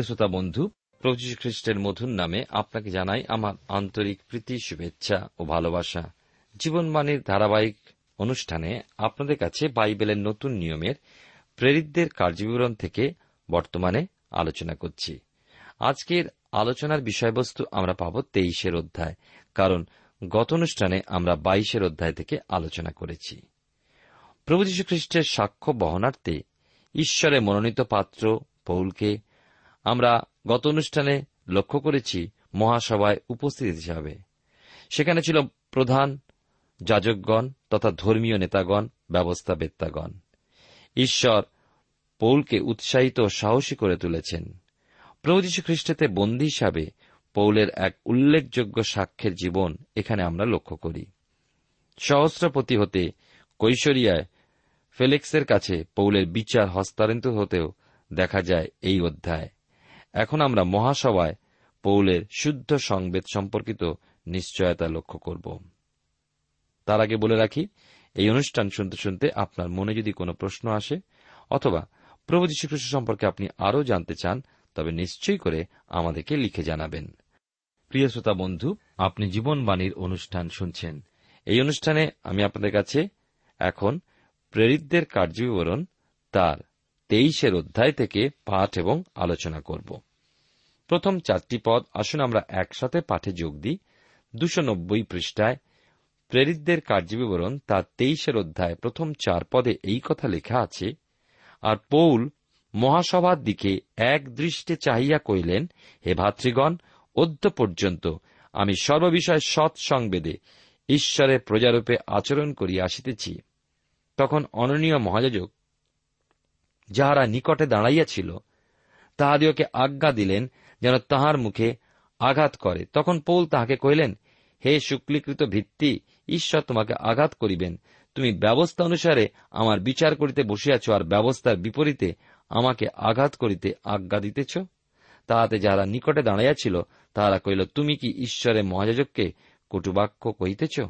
প্রিয় শ্রোতা বন্ধু, প্রভু খ্রিস্টের মধুর নামে আপনাকে জানাই আমার আন্তরিক প্রীতি, শুভেচ্ছা ও ভালোবাসা। জীবনবাণীর ধারাবাহিক অনুষ্ঠানে আপনাদের কাছে বাইবেলের নতুন নিয়মের প্রেরিতদের কার্যবিবরণ থেকে বর্তমানে আলোচনা করছি। আজকের আলোচনার বিষয়বস্তু আমরা পাব তেইশের অধ্যায়, কারণ গত অনুষ্ঠানে আমরা বাইশের অধ্যায় থেকে আলোচনা করেছি। প্রভু যীশু খ্রিস্টের সাক্ষ্য বহনার্থে ঈশ্বরের মনোনীত পাত্র পৌলকে আমরা গত অনুষ্ঠানে লক্ষ্য করেছি মহাসভায় উপস্থিত হিসাবে। সেখানে ছিল প্রধান যাজকগণ তথা ধর্মীয় নেতাগণ, ব্যবস্থাবেত্তাগণ। ঈশ্বর পৌলকে উৎসাহিত ও সাহসী করে তুলেছেন। প্রভু যীশু খ্রিস্টেতে বন্দী হিসাবে পৌলের এক উল্লেখযোগ্য সাক্ষ্যের জীবন এখানে আমরা লক্ষ্য করি। সহস্রপতি হতে কৈশরিয়ায় ফেলেক্সের কাছে পৌলের বিচার হস্তান্তরিত হতেও দেখা যায় এই অধ্যায়। এখন আমরা মহাসভায় পৌলের শুদ্ধ সংবেদ সম্পর্কিত নিশ্চয়তা লক্ষ্য করব। তার আগে বলে রাখি, এই অনুষ্ঠান শুনতে শুনতে আপনার মনে যদি কোনো প্রশ্ন আসে, অথবা প্রভু যীশুখ্রিস্ট সম্পর্কে আপনি আরও জানতে চান, তবে নিশ্চয়ই করে আমাদেরকে লিখে জানাবেন। প্রিয় শ্রোতা বন্ধু, আপনি জীবনবাণীর অনুষ্ঠান শুনছেন। এই অনুষ্ঠানে আমি আপনাদের কাছে এখন প্রেরিতদের কার্যবিবরণ, তার তেইশের অধ্যায় থেকে পাঠ এবং আলোচনা করব। প্রথম চারটি পদ, আসুন আমরা একসাথে পাঠে যোগ দিই। দুশো নব্বই পৃষ্ঠায়, প্রেরিতদের কার্যবিবরণ, তার তেইশের অধ্যায়, প্রথম চার পদে এই কথা লেখা আছে, আর পৌল মহাসভার দিকে এক দৃষ্টে চাহিয়া কইলেন হে ভাতৃগণ, অদ্য পর্যন্ত আমি সর্ববিষয়ে সৎ সংবেদে ঈশ্বরের প্রজারূপে আচরণ করিয়া আসিতেছি। তখন অননীয় মহাযাজক যাহারা নিকটে দাঁড়াইয়াছিল, তাহাদিওকে আজ্ঞা দিলেন যেন তাহার মুখে আঘাত করে। তখন পৌল তাহাকে কহিলেন, হে শুক্লীকৃত ভিত্তি, ঈশ্বর তোমাকে আঘাত করিবেন। তুমি ব্যবস্থা অনুসারে আমার বিচার করিতে বসিয়াছ আর ব্যবস্থার বিপরীতে আমাকে আঘাত করিতে আজ্ঞা দিতেছ? তাহাতে যাহারা নিকটে দাঁড়াইয়াছিল, তাহারা কহিল, তুমি কি ঈশ্বরের মহাযাজককে কটুবাক্য কহিতেছ?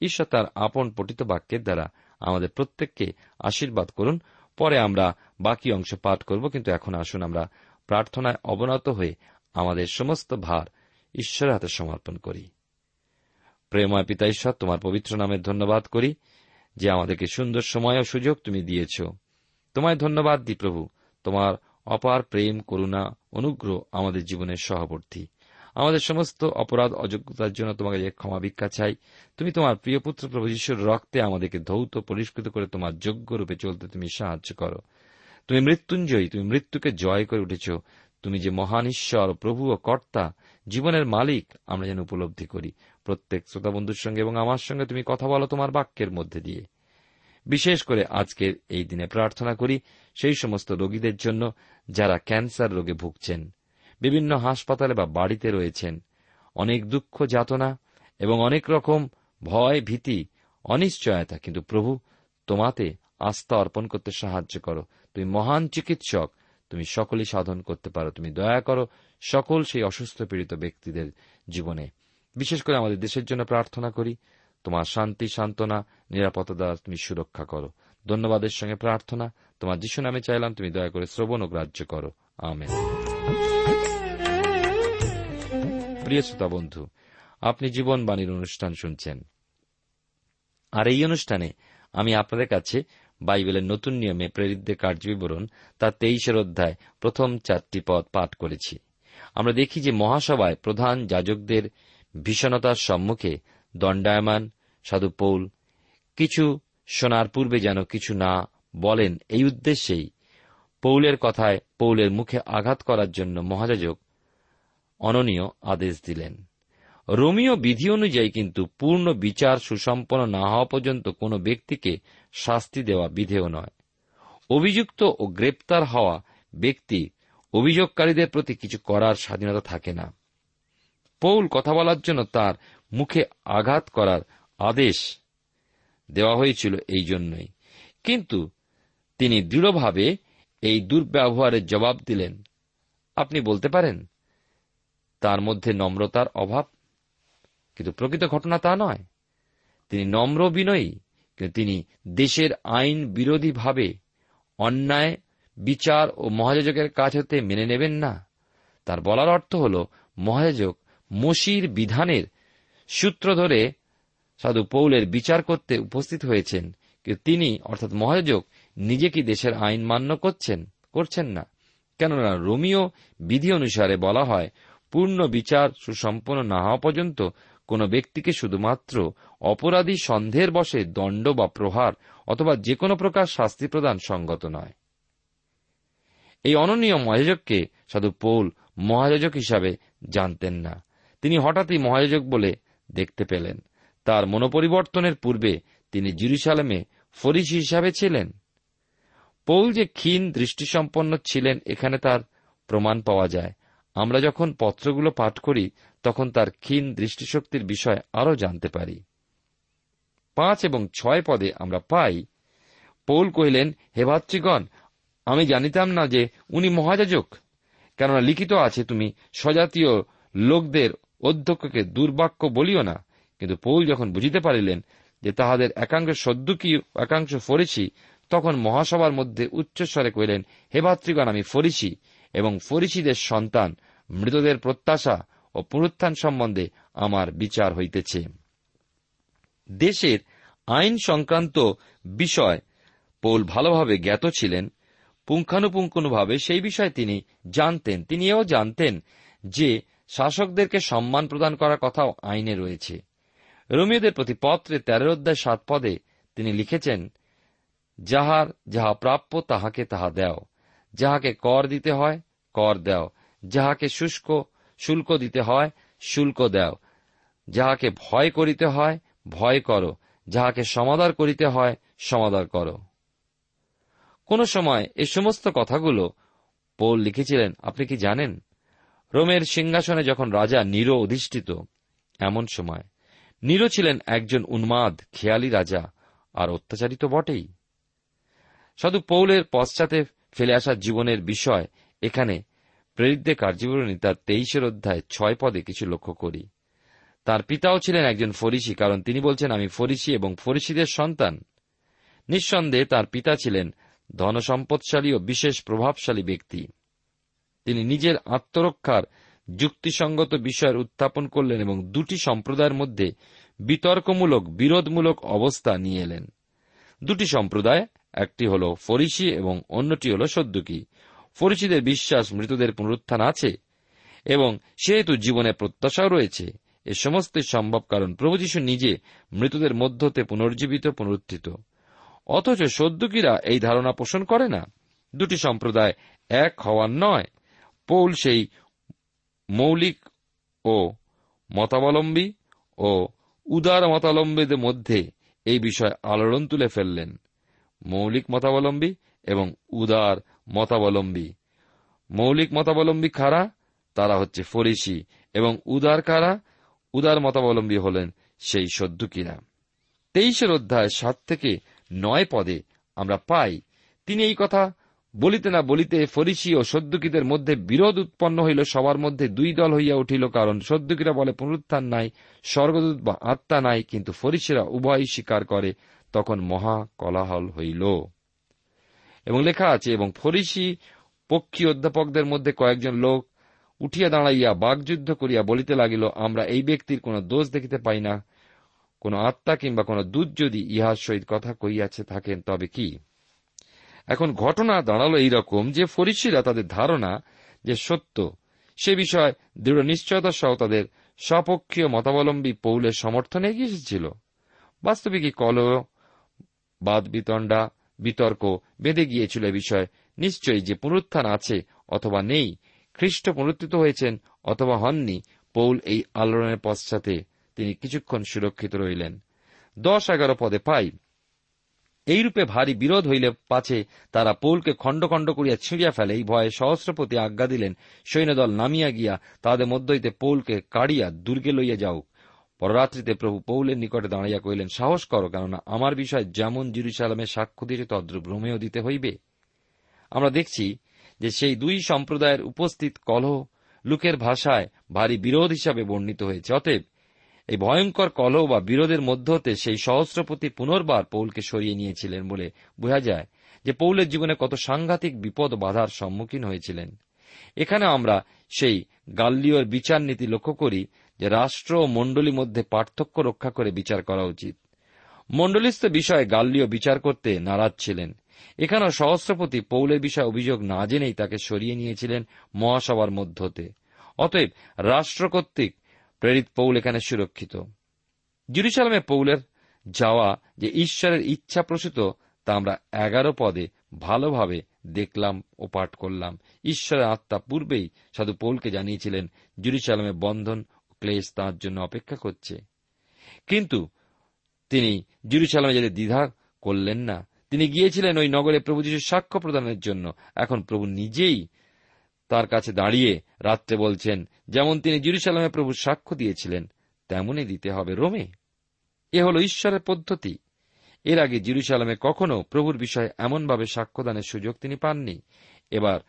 ঈশ্বর তার আপন পঠিত বাক্যের দ্বারা আমাদের প্রত্যেককে আশীর্বাদ করুন। পরে আমরা বাকি অংশ পাঠ করব, কিন্তু এখন আসুন আমরা প্রার্থনায় অবনত হয়ে আমাদের সমস্ত ভার ঈশ্বরের হাতে সমর্পণ করি। প্রেময় পিতা ঈশ্বর, তোমার পবিত্র নামের ধন্যবাদ করি যে আমাদেরকে সুন্দর সময় ও সুযোগ তুমি দিয়েছ। তোমায় ধন্যবাদ দি প্রভু, তোমার অপার প্রেম, করুণা, অনুগ্রহ আমাদের জীবনের সহবর্তী। আমাদের সমস্ত অপরাধ অযোগ্যতার জন্য তোমাকে ক্ষমা ভিক্ষা চাই। তুমি তোমার প্রিয় পুত্র প্রভু যিশুর রক্তে আমাদেরকে ধৌত, পরিষ্কৃত করে তোমার যোগ্য রূপে চলতে তুমি সাহায্য করো। তুমি মৃত্যুঞ্জয়ী, তুমি মৃত্যুকে জয় করে উঠেছ। তুমি যে মহান ঈশ্বর, প্রভু ও কর্তা, জীবনের মালিক, আমরা যেন উপলব্ধি করি। প্রত্যেক শ্রোতা বন্ধুর সঙ্গে এবং আমার সঙ্গে তুমি কথা বলো তোমার বাক্যের মধ্যে দিয়ে। বিশেষ করে আজকের এই দিনে প্রার্থনা করি, সেই সমস্ত রোগীদের জন্য যারা ক্যান্সার রোগে ভুগছেন। বিভিন্ন হাসপাতালে বা বাড়িতে রয়েছেন। অনেক দুঃখ যাতনা এবং অনেক রকম ভয়, ভীতি, অনিশ্চয়তা। কিন্তু প্রভু, তোমাতে আস্থা অর্পণ করতে সাহায্য করো। তুমি মহান চিকিৎসক। তুমি সকলই সাধন করতে পারো। তুমি দয়া করো সকল সেই অসুস্থ পীড়িত ব্যক্তিদের জীবনে। বিশেষ করে আমাদের দেশের জন্য প্রার্থনা করি, তোমার শান্তি, সান্ত্বনা, নিরাপত্তা দ্বারা তুমি সুরক্ষা করো। ধন্যবাদের সঙ্গে প্রার্থনা। তোমার যিশু নামে চাইলাম, তুমি দয়া করে শ্রবণ ও গ্রাহ্য করো। আমেন। প্রিয় শ্রোতা বন্ধু, আপনি জীবনবাণীর অনুষ্ঠান শুনছেন। আর এই অনুষ্ঠানে আমি আপনাদের কাছে বাইবেলের নতুন নিয়মে প্রেরিতদের কার্যবিবরণ তার তেইশের অধ্যায় প্রথম চারটি পদ পাঠ করেছি। আমরা দেখি যে মহাসভায় প্রধান যাজকদের ভীষণতার সম্মুখে দণ্ডায়মান সাধু পৌল, কিছু শোনার পূর্বে যেন কিছু না বলেন, এই উদ্দেশ্যেই পৌলের কথায় পৌলের মুখে আঘাত করার জন্য মহাযাজক অননীয় আদেশ দিলেন। রোমীয় বিধি অনুযায়ী কিন্তু পূর্ণ বিচার সুসম্পন্ন না হওয়া পর্যন্ত কোনো ব্যক্তিকে শাস্তি দেওয়া বিধেয় নয়। অভিযুক্ত ও গ্রেপ্তার হওয়া ব্যক্তি অভিযোগকারীদের প্রতি কিছু করার স্বাধীনতা থাকে না। পৌল কথা বলার জন্য তার মুখে আঘাত করার আদেশ দেওয়া হয়েছিল এই জন্যই। কিন্তু তিনি দৃঢ়ভাবে এই দুর্ব্যবহারের জবাব দিলেন। আপনি বলতে পারেন তার মধ্যে নম্রতার অভাব। কিন্তু প্রকৃত ঘটনা তা নয়। তিনি নম্র বিনয়ী, কিন্তু তিনি দেশের আইন বিরোধীভাবে অন্যায়, বিচার ও মহাযাজকের কাজ হতে মেনে নেবেন না। তার বলার অর্থ হল, মহাযাজক মসির বিধানের সূত্র ধরে সাধু পৌলের বিচার করতে উপস্থিত হয়েছেন, কিন্তু তিনি, অর্থাৎ মহাযোগ নিজে কি দেশের আইন মান্য করছেন করছেন না। কেননা রোমিও বিধি অনুসারে বলা হয় পূর্ণ বিচার সুসম্পন্ন না হওয়া পর্যন্ত কোন ব্যক্তিকে শুধুমাত্র অপরাধী সন্দেহের বসে দণ্ড বা প্রহার অথবা যে কোনো প্রকার শাস্তি প্রদান সঙ্গত নয়। এই অননীয় মহাযোজককে সাধু পৌল মহাযোজক হিসাবে জানতেন না। তিনি হঠাৎই মহায়োজক বলে দেখতে পেলেন। তার মনোপরিবর্তনের পূর্বে তিনি জিরুসালামে ফরিসি হিসাবে ছিলেন। পৌল যে ক্ষীণ দৃষ্টিসম্পন্ন ছিলেন, এখানে তার প্রমাণ পাওয়া যায়। আমরা যখন পত্রগুলো পাঠ করি, তখন তার ক্ষীণ দৃষ্টিশক্তির বিষয় আরও জানতে পারি। পাঁচ এবং ছয় পদে আমরা পাই, পৌল কহিলেন, হে ভাতৃগণ, আমি জানিতাম না যে উনি মহাযাজক। কেননা লিখিত আছে তুমি স্বজাতীয় লোকদের অধ্যক্ষকে দুর্বাক্য বলিও না। কিন্তু পৌল যখন বুঝিতে পারিলেন যে তাহাদের একাংশ সদ্যুকি একাংশ ফরিসি তখন মহাসভার মধ্যে উচ্চস্বরে কহিলেন, হে ভাতৃগণ, আমি ফরিসি এবং ফরিসিদের সন্তান, মৃতদের প্রত্যাশা ও পুনরুত্থান সম্বন্ধে আমার বিচার হইতেছে। দেশের আইন সংক্রান্ত বিষয় পৌল ভালোভাবে জ্ঞাত ছিলেন। পুঙ্খানুপুঙ্খানুভাবে সেই বিষয়ে তিনি জানতেন। তিনি এও জানতেন যে শাসকদেরকে সম্মান প্রদান করার কথাও আইনে রয়েছে। রোমিওদের প্রতি পত্রে তেরো অধ্যায় সাত পদে তিনি লিখেছেন, যাহার যাহা প্রাপ্য তাহাকে তাহা দেও। যাহাকে কর দিতে হয়, কর দেও। যাহাকে শুষ্ক, শুল্ক দিতে হয়, শুল্ক দেও। যাহাকে ভয় করিতে হয়, ভয় করো। যাহাকে সমাদার করিতে হয়, সমাদার করো। কোন সময় এ সমস্ত কথাগুলো পৌল লিখেছিলেন, আপনি কি জানেন? রোমের সিংহাসনে যখন রাজা নিরো অধিষ্ঠিত, এমন সময়। নিরো ছিলেন একজন উন্মাদ, খেয়ালি রাজা, আর অত্যাচারিত বটেই। সাধু পৌলের পশ্চাতে ফেলে আসা জীবনের বিষয় এখানে প্রেরিতদের কার্যবিবরণী তার তেইশের অধ্যায় ছয় পদে কিছু লক্ষ্য করি। তার পিতাও ছিলেন একজন ফরিসি, কারণ তিনি বলছেন, আমি ফরিসি এবং ফরিসিদের সন্তান। নিঃসন্দেহে তার পিতা ছিলেন ধনসম্পদশালী ও বিশেষ প্রভাবশালী ব্যক্তি। তিনি নিজের আত্মরক্ষার যুক্তিসঙ্গত বিষয়ের উত্থাপন করলেন এবং দুটি সম্প্রদায়ের মধ্যে বিতর্কমূলক, বিরোধমূলক অবস্থা নিয়ে এলেন। দুটি সম্প্রদায় একটি হল ফরিসি এবং অন্যটি হল সদ্যুকি। ফরিসিদের বিশ্বাস মৃতদের পুনরুত্থান আছে এবং সেহেতু জীবনে প্রত্যাশাও রয়েছে। এ সমস্ত সম্ভব কারণ প্রভু যীশু নিজে মৃতদের মধ্যতে পুনর্জীবিত, পুনরুত্থিত। অথচ সদ্যুকিরা এই ধারণা পোষণ করে না। দুটি সম্প্রদায় এক হওয়ার নয়। পৌল সেই মৌলিক ও মতাবলম্বী ও উদার মতাবলম্বীদের মধ্যে এই বিষয়ে আলোড়ন তুলে ফেললেন। মৌলিক মতাবলম্বী এবং উদার মতাবলম্বী। মৌলিক মতাবলম্বী খারা তারা হচ্ছে ফরিসি এবং উদার কারা? উদার মতাবলম্বী হলেন সেই সদ্যুকিরা তেইশের অধ্যায় সাত থেকে নয় পদে আমরা পাই, তিনি এই কথা বলিতে না বলিতে ফরিসি ও সদ্যুকিদের মধ্যে বিরোধ উৎপন্ন হইল, সবার মধ্যে দুই দল হইয়া উঠিল, কারণ সদ্যুকিরা বলে পুনরুত্থান নাই, স্বর্গদূত বা আত্মা নাই, কিন্তু ফরিসিরা উভয়ই স্বীকার করে তখন মহা কলাহল হইল। এবং লেখা আছে, এবং ফরিসি পক্ষী অধ্যাপকদের মধ্যে কয়েকজন লোক উঠিয়া দাঁড়াইয়া বাগযুদ্ধ করিয়া বলিতে লাগিল, আমরা এই ব্যক্তির কোন দোষ দেখিতে পাই না। কোন আত্মা কিংবা কোন দূত যদি ইহার সহিত কথা কইয়াছে থাকেন, তবে কি এখন ঘটনা দাঁড়াল এইরকম যে ফরিসিরা তাদের ধারণা যে সত্য। সে বিষয়ে দৃঢ় নিশ্চয়তা সহ তাদের স্বপক্ষীয় মতাবলম্বী পৌলের সমর্থনে এগিয়ে এসেছিল। বাস্তবিকই কল বাদ, বিতণ্ডা, বিতর্ক বেঁধে গিয়েছিল এ বিষয়ে। নিশ্চয়ই যে পুনরুত্থান আছে অথবা নেই, খ্রিস্ট পুনরুত্থিত হয়েছেন অথবা হননি, পৌল এই আলোড়নের পশ্চাতে তিনি কিছুক্ষণ সুরক্ষিত রইলেন। দশ এগারো পদে পাই। এইরূপে ভারী বিরোধ হইলে পাছে তারা পৌলকে খণ্ড খণ্ড করিয়া ছিঁড়িয়া ফেলে। এই ভয়ে সহস্রপতি আজ্ঞা দিলেন, সৈন্যদল নামিয়া গিয়া তাদের মধ্য হইতে পৌলকে কাড়িয়া দুর্গে লইয়া যাও। পররাত্রিতে প্রভু পৌলের নিকটে দাঁড়াইয়া কহিলেন, সাহস করো, কেননা আমার বিষয় যেমন জিরুসালামে সাক্ষ্য দিয়েছে, তদ্রুপ রোমেও দিতে হইবে। আমরা দেখছি যে সেই দুই সম্প্রদায়ের উপস্থিত কলহ লোকের ভাষায় ভারী বিরোধ হিসাবে বর্ণিত হয়েছে। অতএব এই ভয়ঙ্কর কলহ বা বিরোধের মধ্য হতে সেই সহস্রপতি পুনর্বার পৌলকে সরিয়ে নিয়েছিলেন বলে বোঝা যায় যে পৌলের জীবনে কত সাংঘাতিক বিপদ বাধার সম্মুখীন হয়েছিলেন। এখানে আমরা সেই গাল্লিয়র বিচার নীতি লক্ষ্য করি যে রাষ্ট্র ও মণ্ডলী মধ্যে পার্থক্য রক্ষা করে বিচার করা উচিত। মণ্ডলিস্থ বিষয়ে গাল্লিয় বিচার করতে নারাজ ছিলেন। এখানেও সহস্রপতি পৌলের বিষয়ে অভিযোগ না জেনেই তাকে সরিয়ে নিয়েছিলেন মহাসভার মধ্যতে অতএব রাষ্ট্র কর্তৃক প্রেরিত পৌল এখানে সুরক্ষিত। জুরিসালামে পৌলের যাওয়া যে ঈশ্বরের ইচ্ছা প্রসূত, তা আমরা এগারো পদে ভালোভাবে দেখলাম ও পাঠ করলাম। ঈশ্বরের আত্মা পূর্বেই সাধু পৌলকে জানিয়েছিলেন, জুরিসালামে বন্ধন ক্লেশ তাঁর জন্য অপেক্ষা করছে। কিন্তু তিনি জিরুসালামে যেতে দ্বিধা করলেন না। তিনি গিয়েছিলেন ওই নগরে প্রভু যিশুর সাক্ষ্য প্রদানের জন্য। এখন প্রভু নিজেই তার কাছে দাঁড়িয়ে রাত্রে বলছেন, যেমন তিনি জিরুসালামে প্রভু সাক্ষ্য দিয়েছিলেন তেমনই দিতে হবে রোমে। এ হল ঈশ্বরের পদ্ধতি। এর আগে জিরুসালামে কখনো প্রভুর বিষয়ে এমনভাবে সাক্ষ্যদানের সুযোগ তিনি পাননি। এবার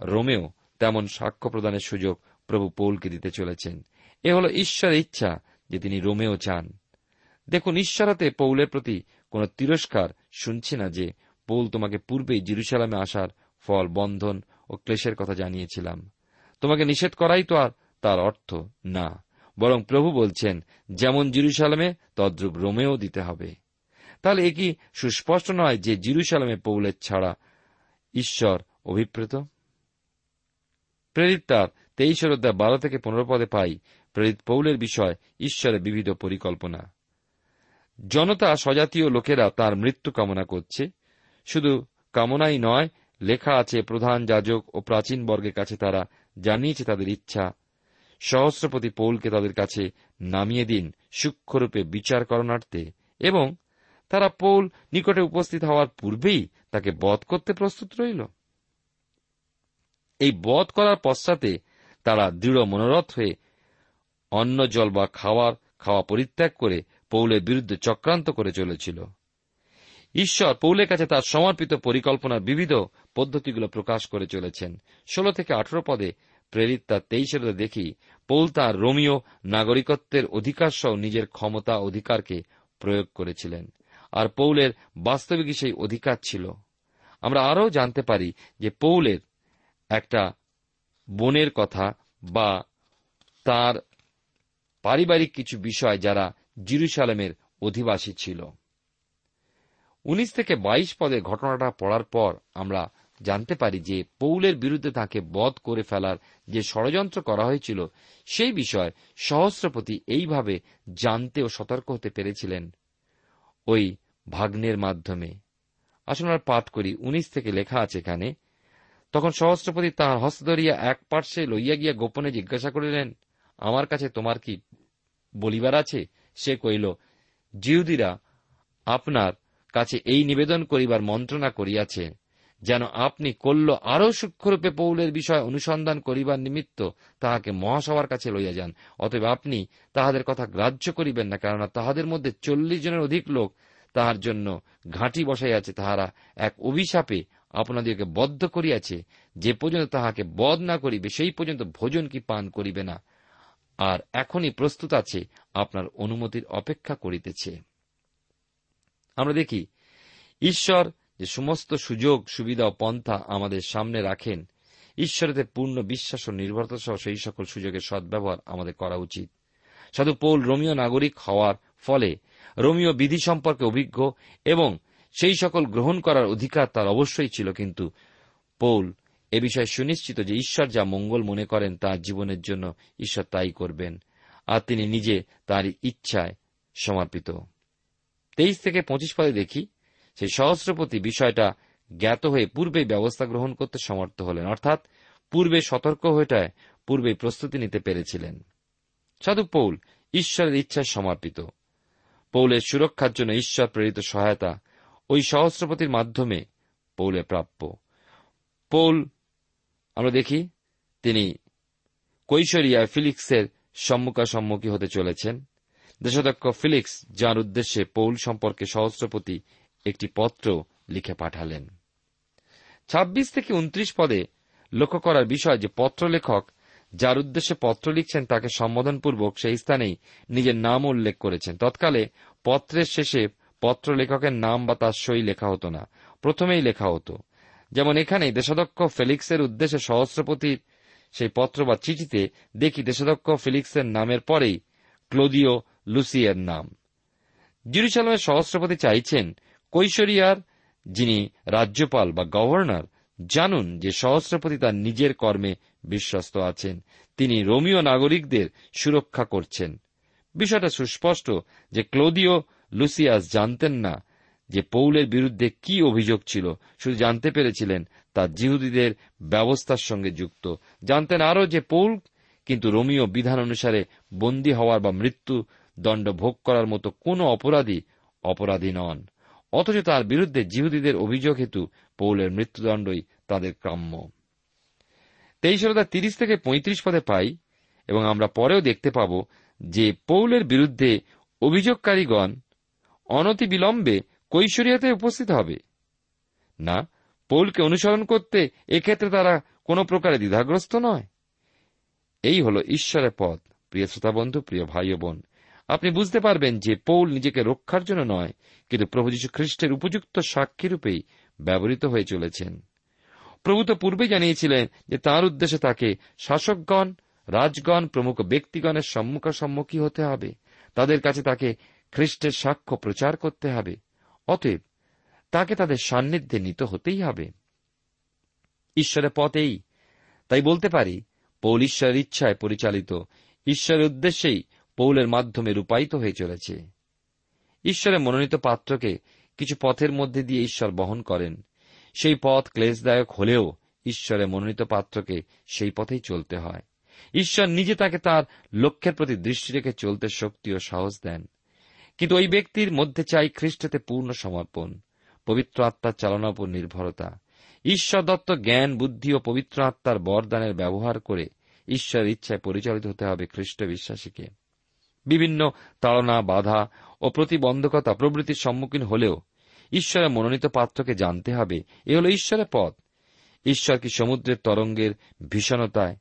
রোমেও তেমন সাক্ষ্য প্রদানের সুযোগ প্রভু পৌলকে দিতে চলেছেন। এ হল ঈশ্বরের ইচ্ছা যে তিনি রোমেও চান দেখুন, ঈশ্বরতে পৌলের প্রতি কোন তিরস্কার শুনছি না যে পৌল তোমাকে পূর্বেই জিরুসালামে আসার ফল, বন্ধন ও ক্লেশের কথা জানিয়েছিলাম। তোমাকে নিষেধ করাই তো আর তার অর্থ না, বরং প্রভু বলছেন, যেমন জিরুসালামে, তদ্রূপ রোমেও দিতে হবে। তাহলে এ কি সুস্পষ্ট নয় যে জিরুসালামে পৌলের ছাড়া ঈশ্বর অভিপ্রেত? প্রেরিত তার তেইশ অধ্যায় বারো থেকে পনেরো পদে পাই প্রেরিত পৌলের বিষয় ঈশ্বরের বিবিধ পরিকল্পনা। জনতা স্বজাতীয় লোকেরা তার মৃত্যু কামনা করছে। শুধু কামনাই নয়, লেখা আছে, প্রধান যাজক ও প্রাচীন বর্গের কাছে তারা জানিয়েছে তাদের ইচ্ছা। সহস্রপতি পৌলকে তাদের কাছে নামিয়ে দিন, সূক্ষ্মরূপে বিচার করণার্থে। এবং তারা পৌল নিকটে উপস্থিত হওয়ার পূর্বেই তাকে বধ করতে প্রস্তুত রইল। এই বধ করার পশ্চাতে তারা দৃঢ় মনোরথ হয়ে অন্ন, জল বা খাওয়ার, খাওয়া পরিত্যাগ করে পৌলের বিরুদ্ধে চক্রান্ত করে চলেছিল। ঈশ্বর পৌলের কাছে তার সমর্পিত পরিকল্পনার বিবিধ পদ্ধতিগুলো প্রকাশ করে চলেছেন। ষোলো থেকে আঠেরো পদে প্রেরিত তার তেইশের দেখি পৌল তার রোমিও নাগরিকত্বের অধিকার সহ নিজের ক্ষমতা, অধিকারকে প্রয়োগ করেছিলেন। আর পৌলের বাস্তবিক সেই অধিকার ছিল। আমরা আরও জানতে পারি যে পৌলের একটা বোনের কথা বা তার পারিবারিক কিছু বিষয় যারা জিরুসালামের অধিবাসী ছিল। উনিশ থেকে বাইশ পদে ঘটনাটা পড়ার পর আমরা জানতে পারি যে পৌলের বিরুদ্ধে তাকে বধ করে ফেলার যে ষড়যন্ত্র করা হয়েছিল, সেই বিষয় সহস্রপতি এইভাবে জানতে ও সতর্ক হতে পেরেছিলেন ওই ভাগ্নের মাধ্যমে। আর পাঠ করি। উনিশ থেকে লেখা আছে এখানে তখন সহস্রপতি তাহার হস্ত ধরিয়া এক পার্শ্বে লইয়া গিয়া গোপনে জিজ্ঞাসা করিলেন, আমার কাছে তোমার কি বলিবার আছে? সে কইল জিহুদিরা আপনার কাছে এই নিবেদন করিবার মন্ত্রণা করিয়াছে, যেন আপনি কল্য আরও সূক্ষ্মরূপে পৌলের বিষয় অনুসন্ধান করিবার নিমিত্ত তাহাকে মহাসভার কাছে লইয়া যান। অতএব আপনি তাহাদের কথা গ্রাহ্য করিবেন না, কেননা তাহাদের মধ্যে চল্লিশ জনের অধিক লোক তাহার জন্য ঘাঁটি বসাইয়াছে। তাহারা এক অভিশাপে আপনাদিগকে বদ্ধ করিয়াছে, যে পর্যন্ত তাহাকে বধ না করিবে, সেই পর্যন্ত ভোজন কি পান করিবে না। আর এখনই প্রস্তুত আছে, আপনার অনুমতির অপেক্ষা করিতেছে। আমরা দেখি, ঈশ্বর যে সমস্ত সুযোগ, সুবিধা ও পন্থা আমাদের সামনে রাখেন, ঈশ্বরেতে পূর্ণ বিশ্বাস ও নির্ভরতা সহ সেই সকল সুযোগের সদ্ব্যবহার আমাদের করা উচিত। সাধু পৌল রোমিও নাগরিক হওয়ার ফলে রোমিও বিধি সম্পর্কে অভিজ্ঞ এবং সেই সকল গ্রহণ করার অধিকার তার অবশ্যই ছিল, কিন্তু পৌল এ বিষয়ে সুনিশ্চিত যে ঈশ্বর যা মঙ্গল মনে করেন তার জীবনের জন্য ঈশ্বর তাই করবেন, আর তিনি নিজে তার ইচ্ছায় সমর্পিত। তেইশ থেকে পঁচিশ পদে দেখি, সেই সহস্রপতি বিষয়টা জ্ঞাত হয়ে পূর্বেই ব্যবস্থা গ্রহণ করতে সমর্থ হলেন, অর্থাৎ পূর্বে সতর্ক হয়েটায় পূর্বেই প্রস্তুতি নিতে পেরেছিলেন। সাধু পৌল ঈশ্বরের ইচ্ছায় সমর্পিত। পৌলের সুরক্ষার জন্য ঈশ্বর প্রেরিত সহায়তা ওই সহস্রপতির মাধ্যমে পৌলে প্রাপ্য। পৌল, আমরা দেখি, তিনি কৈশরিয়ায় ফিলিক্সের সম্মুখাসম্মুখী হতে চলেছেন। দেশাধ্যক্ষ ফিলিক্স যার উদ্দেশ্যে পৌল সম্পর্কে সহস্রপতি একটি পত্র লিখে পাঠালেন। ছাব্বিশ থেকে উনত্রিশ পদে লক্ষ্য করার বিষয় যে পত্র লেখক যার উদ্দেশ্যে পত্র লিখছেন তাকে সম্বোধনপূর্বক সেই স্থানেই নিজের নাম উল্লেখ করেছেন। তৎকালে পত্রের শেষে পত্র লেখকের নাম বা তার সই লেখা হতো না। প্রথমেই লেখা হতো। যেমন এখানে দেশাধ্যক্ষ ফেলিক্সের উদ্দেশ্যে সহস্রপতির সেই পত্র বা চিঠিতে দেখি দেশাধ্যক্ষ ফেলিক্সের নামের পরেই ক্লোদিও লুসিয়ার নাম। জিরুসালামের সহস্রপতি চাইছেন কৈশরিয়ার, যিনি রাজ্যপাল বা গভর্নর, জানুন যে সহস্রপতি তার নিজের কর্মে বিশ্বস্ত আছেন। তিনি রোমিও নাগরিকদের সুরক্ষা করছেন। বিষয়টা সুস্পষ্ট যে ক্লোদিও লুসিয়াস জানতেন না যে পৌলের বিরুদ্ধে কি অভিযোগ ছিল, শুধু জানতে পেরেছিলেন তা জিহুদীদের ব্যবস্থার সঙ্গে যুক্ত। জানতেন আরও যে পৌল কিন্তু রোমিও বিধান অনুসারে বন্দী হওয়ার বা মৃত্যু দণ্ড ভোগ করার মতো কোনো অপরাধী অপরাধী নন। অথচ তার বিরুদ্ধে জিহুদীদের অভিযোগ হেতু পৌলের মৃত্যুদণ্ডই তাদের কাম্য তেইশ তিরিশ থেকে পঁয়ত্রিশ পদে পাই এবং আমরা পরেও দেখতে পাব যে পৌলের বিরুদ্ধে অভিযোগকারীগণ অনতি বিলম্বে কৈশরিয়াতে উপস্থিত হবে। না, পৌলকে অনুসরণ করতে এক্ষেত্রে তারা কোনো প্রকারে দ্বিধাগ্রস্ত নয়। এই হল ঈশ্বরের পথ। প্রিয় শ্রোতা বন্ধু প্রিয় ভাই বোন, আপনি বুঝতে পারবেন যে পৌল নিজেকে রক্ষার জন্য নয়, কিন্তু প্রভু যীশু খ্রিস্টের উপযুক্ত সাক্ষী রূপেই ব্যবহৃত হয়ে চলেছেন। প্রভু তো পূর্বে জানিয়েছিলেন যে তার উদ্দেশ্যে তাকে শাসকগণ, রাজগণ, প্রমুখ ব্যক্তিগণের সম্মুখাসম্মুখী হতে হবে। তাদের কাছে তাকে খ্রিস্টের সাক্ষ্য প্রচার করতে হবে। অতএব তাকে তাদের সান্নিধ্যে নিতে হতেই হবে। ঈশ্বরের পথেই তাই বলতে পারি, পৌল ঈশ্বরের ইচ্ছায় পরিচালিত ঈশ্বরের উদ্দেশ্যেই পৌলের মাধ্যমে রূপায়িত হয়ে চলেছে। ঈশ্বরের মনোনীত পাত্রকে কিছু পথের মধ্যে দিয়ে ঈশ্বর বহন করেন। সেই পথ ক্লেশদায়ক হলেও ঈশ্বরের মনোনীত পাত্রকে সেই পথেই চলতে হয়। ঈশ্বর নিজে তাকে তার লক্ষ্যের প্রতি দৃষ্টি রেখে চলতে শক্তি ও সাহস দেন। কিন্তু ওই ব্যক্তির মধ্যে চাই খ্রিস্টতে পূর্ণ সমর্পণ, পবিত্র আত্মার চালনার উপর নির্ভরতা। ঈশ্বর দত্ত জ্ঞান, বুদ্ধি ও পবিত্র আত্মার বরদানের ব্যবহার করে ঈশ্বরের ইচ্ছায় পরিচালিত হতে হবে খ্রিস্ট বিশ্বাসীকে। বিভিন্ন তাড়না, বাধা ও প্রতিবন্ধকতা প্রভৃতির সম্মুখীন হলেও ঈশ্বরের মনোনীত পাত্রকে জানতে হবে, এ হল ঈশ্বরের পথ। ঈশ্বর কি সমুদ্রের তরঙ্গের ভীষণতায়,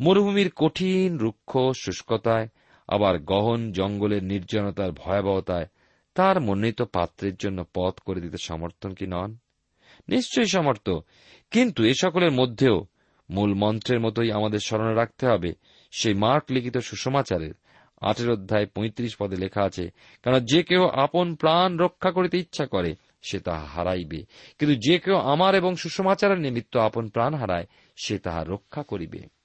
মরুভূমির কঠিন রুক্ষ শুষ্কতায় আবার গহন জঙ্গলের নির্জনতার ভয়াবহতায় তার মনোনীত পাত্রের জন্য পথ করে দিতে সমর্থন কি নন? নিশ্চয়ই সমর্থ, কিন্তু এ সকলের মধ্যেও মূল মন্ত্রের মতোই আমাদের স্মরণে রাখতে হবে। সেই মার্ক লিখিত সুষমাচারের আটের অধ্যায় পঁয়ত্রিশ পদে লেখা আছে কারণ যে কেউ আপন প্রাণ রক্ষা করিতে ইচ্ছা করে, সে তাহা হারাইবে। কিন্তু যে কেউ আমার এবং সুষমাচারের নিমিত্ত আপন প্রাণ হারায়, সে তাহা রক্ষা করিবে।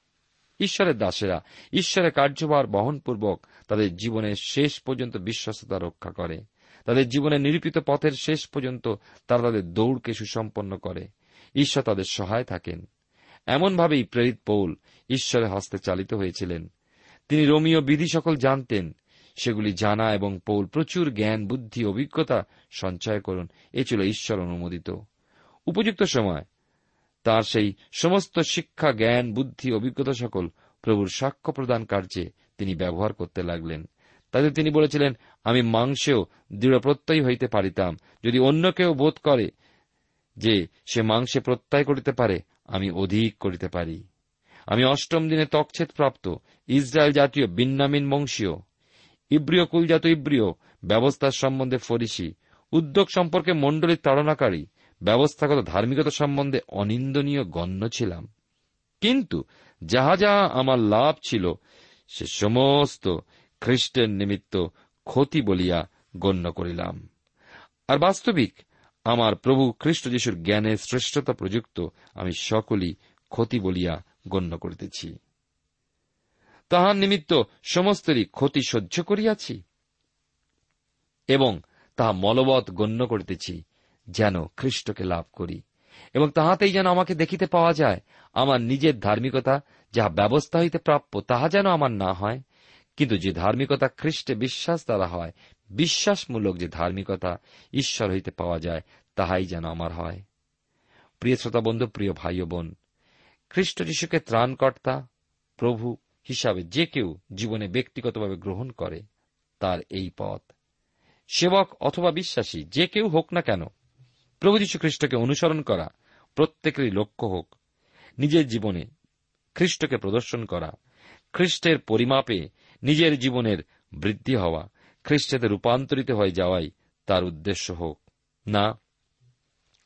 ঈশ্বরের দাসেরা, ঈশ্বরের কার্যভার বহনপূর্বক তাদের জীবনের শেষ পর্যন্ত বিশ্বস্ততা রক্ষা করে। তাদের জীবনের নিরূপিত পথের শেষ পর্যন্ত তারা তাদের দৌড়কে সুসম্পন্ন করে। ঈশ্বর তাদের সহায় থাকেন। এমনভাবেই প্রেরিত পৌল ঈশ্বরের হস্তে চালিত হয়েছিলেন। তিনি রোমীয় বিধি সকল জানতেন। সেগুলি জানা এবং পৌল প্রচুর জ্ঞান, বুদ্ধি, অভিজ্ঞতা সঞ্চয় করুন। এ ছিল ঈশ্বর অনুমোদিত। উপযুক্ত সময়। তার সেই সমস্ত শিক্ষা, জ্ঞান, বুদ্ধি, অভিজ্ঞতা সকল প্রভুর সাক্ষ্য প্রদান কার্যে তিনি ব্যবহার করতে লাগলেন। তাতে তিনি বলেছিলেন, আমি মাংসেও দৃঢ় প্রত্যয়ী হইতে পারিতাম। যদি অন্য কেউ বোধ করে যে সে মাংসে প্রত্যয় করিতে পারে, আমি অধিক করিতে পারি। আমি অষ্টম দিনে তকছেদ প্রাপ্ত ইসরায়েল জাতীয় বিন্নামিন বংশীয়, ইব্রিয় কুলজাত ইব্রিয় ব্যবস্থার সম্বন্ধে ফরিসি, উদ্যোগ সম্পর্কে মণ্ডলীর তাড়নাকারী ব্যবস্থাগত ধার্মিকতা সম্বন্ধে অনিন্দনীয় গণ্য ছিলাম। কিন্তু যাহা যাহা আমার লাভ ছিল, সে সমস্ত খ্রিস্টের নিমিত্ত ক্ষতি বলিয়া গণ্য করিলাম। আর বাস্তবিক, আমার প্রভু খ্রিস্ট যিশুর জ্ঞানের শ্রেষ্ঠতা প্রযুক্ত আমি সকলই ক্ষতি বলিয়া গণ্য করিতেছি। তাহার নিমিত্ত সমস্তেরই ক্ষতি সহ্য করিয়াছি এবং তাহা মলবৎ গণ্য করিতেছি। যেন খ্রিস্টকে লাভ করি। এবং তাহাতেই যেন আমাকে দেখিতে পাওয়া যায়, আমার নিজের ধার্মিকতা যাহা ব্যবস্থা হইতে প্রাপ্য তাহা যেন আমার না হয়। কিন্তু যে ধার্মিকতা খ্রিস্টে বিশ্বাস দ্বারা হয়, বিশ্বাসমূলক যে ধার্মিকতা ঈশ্বর হইতে পাওয়া যায়, তাহাই যেন আমার হয়। প্রিয় শ্রোতা বন্ধু প্রিয় ভাই বোন, খ্রিস্ট যিশুকে ত্রাণকর্তা, প্রভু হিসাবে যে কেউ জীবনে ব্যক্তিগতভাবে গ্রহণ করে, তার এই পথ। সেবক অথবা বিশ্বাসী যে কেউ হোক না কেন প্রভু যীশু খ্রিস্টকে অনুসরণ করা প্রত্যেকেরই লক্ষ্য হোক। নিজের জীবনে খ্রিস্টকে প্রদর্শন করা, খ্রিস্টের পরিমাপে নিজের জীবনের বৃদ্ধি হওয়া, খ্রিস্টেতে রূপান্তরিত হয়ে যাওয়াই তার উদ্দেশ্য হোক। না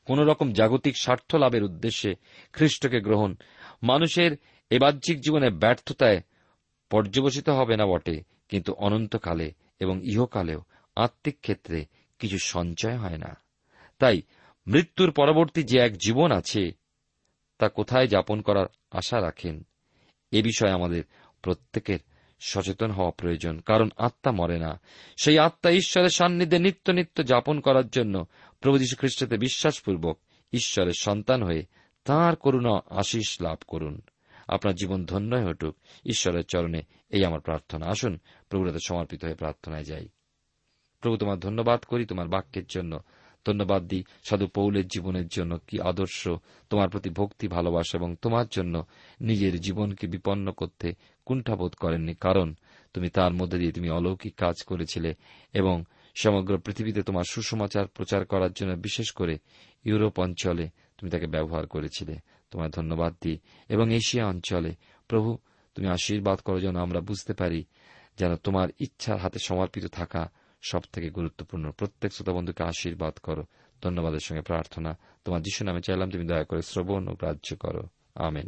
কোন রকম জাগতিক স্বার্থ লাভের উদ্দেশ্যে খ্রিস্টকে গ্রহণ মানুষের এবাহ্যিক জীবনে ব্যর্থতায় পর্যবসিত হবে না বটে, কিন্তু অনন্তকালে এবং ইহকালেও আত্মিক ক্ষেত্রে কিছু সঞ্চয় হয় না। তাই মৃত্যুর পরবর্তী যে এক জীবন আছে, তা কোথায় যাপন করার আশা রাখেন, এ বিষয়ে আমাদের প্রত্যেকের সচেতন হওয়া প্রয়োজন, কারণ আত্মা মরে না। সেই আত্মা ঈশ্বরের সান্নিধ্যে নিত্য নিত্য যাপন করার জন্য প্রভু যীশু খ্রিস্টতে বিশ্বাসপূর্বক ঈশ্বরের সন্তান হয়ে তাঁর করুণা আশিস লাভ করুন। আপনার জীবন ধন্য হয়ে উঠুক। ঈশ্বরের চরণে এই আমার প্রার্থনা। আসুন প্রভুরাতে সমর্পিত হয়ে প্রার্থনায় যাই। প্রভু, তোমার ধন্যবাদ করি তোমার বাক্যের জন্য ধন্যবাদ দিই। সাধু পৌলের জীবনের জন্য কি আদর্শ? তোমার প্রতি ভক্তি, ভালোবাসা এবং তোমার জন্য নিজের জীবনকে বিপন্ন করতে কুণ্ঠাবোধ করেননি। কারণ তুমি তার মধ্যে দিয়ে তুমি অলৌকিক কাজ করেছিলে এবং সমগ্র পৃথিবীতে তোমার সুসমাচার প্রচার করার জন্য বিশেষ করে ইউরোপ অঞ্চলে তুমি তাকে ব্যবহার করেছিলে। তোমার ধন্যবাদ দিই। এবং এশিয়া অঞ্চলে, প্রভু, তুমি আশীর্বাদ করো যেন আমরা বুঝতে পারি যেন তোমার ইচ্ছার হাতে সমর্পিত থাকা সব থেকে গুরুত্বপূর্ণ। প্রত্যেক শ্রোতা বন্ধুকে আশীর্বাদ করো। ধন্যবাদের সঙ্গে প্রার্থনা। তোমার যিশু নামে চাইলাম, তুমি দয়া করে শ্রবণ ও গ্রাহ্য করো। আমেন।